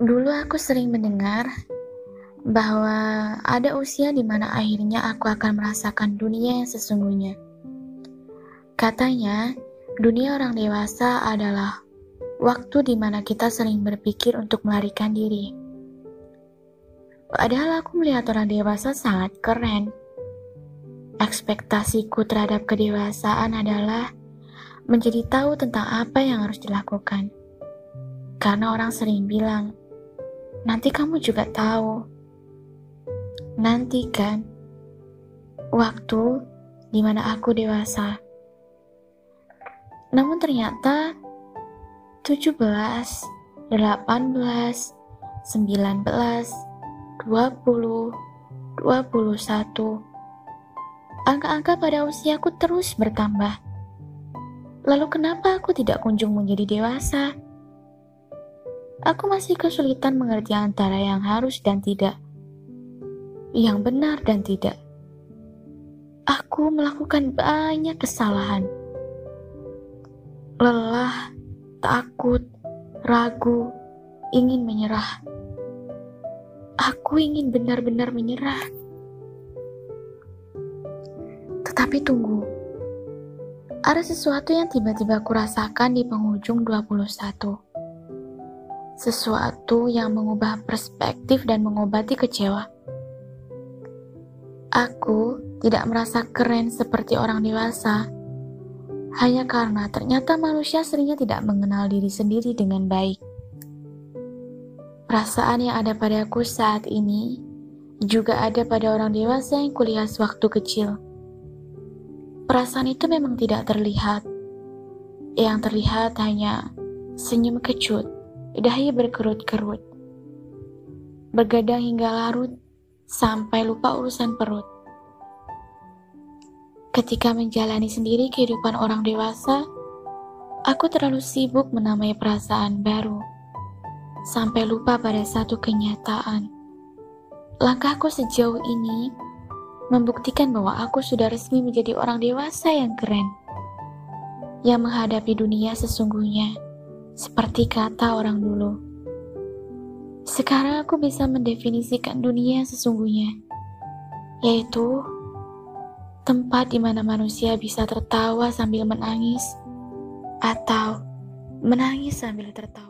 Dulu aku sering mendengar bahwa ada usia di mana akhirnya aku akan merasakan dunia yang sesungguhnya. Katanya, dunia orang dewasa adalah waktu di mana kita sering berpikir untuk melarikan diri. Padahal aku melihat orang dewasa sangat keren. Ekspektasiku terhadap kedewasaan adalah menjadi tahu tentang apa yang harus dilakukan. Karena orang sering bilang, Nanti kamu juga tahu. Nanti kan, waktu di mana aku dewasa. Namun ternyata 17, 18, 19, 20, 21. Angka-angka pada usiaku terus bertambah. Lalu kenapa aku tidak kunjung menjadi dewasa? Aku masih kesulitan mengerti antara yang harus dan tidak, yang benar dan tidak. Aku melakukan banyak kesalahan, lelah, takut, ragu, ingin menyerah. Aku ingin benar-benar menyerah. Tetapi tunggu, ada sesuatu yang tiba-tiba kurasakan di penghujung 21 sesuatu yang mengubah perspektif dan mengobati kecewa. Aku tidak merasa keren seperti orang dewasa, hanya karena ternyata manusia seringnya tidak mengenal diri sendiri dengan baik. Perasaan yang ada padaku saat ini juga ada pada orang dewasa yang kulihat waktu kecil. Perasaan itu memang tidak terlihat. Yang terlihat hanya senyum kecut dahi berkerut-kerut. Bergadang hingga larut, sampai lupa urusan perut. Ketika menjalani sendiri kehidupan orang dewasa, aku terlalu sibuk menamai perasaan baru, sampai lupa pada satu kenyataan. Langkahku sejauh ini membuktikan bahwa aku sudah resmi menjadi orang dewasa yang keren, yang menghadapi dunia sesungguhnya seperti kata orang dulu. Sekarang aku bisa mendefinisikan dunia sesungguhnya, yaitu tempat di mana manusia bisa tertawa sambil menangis, atau menangis sambil tertawa.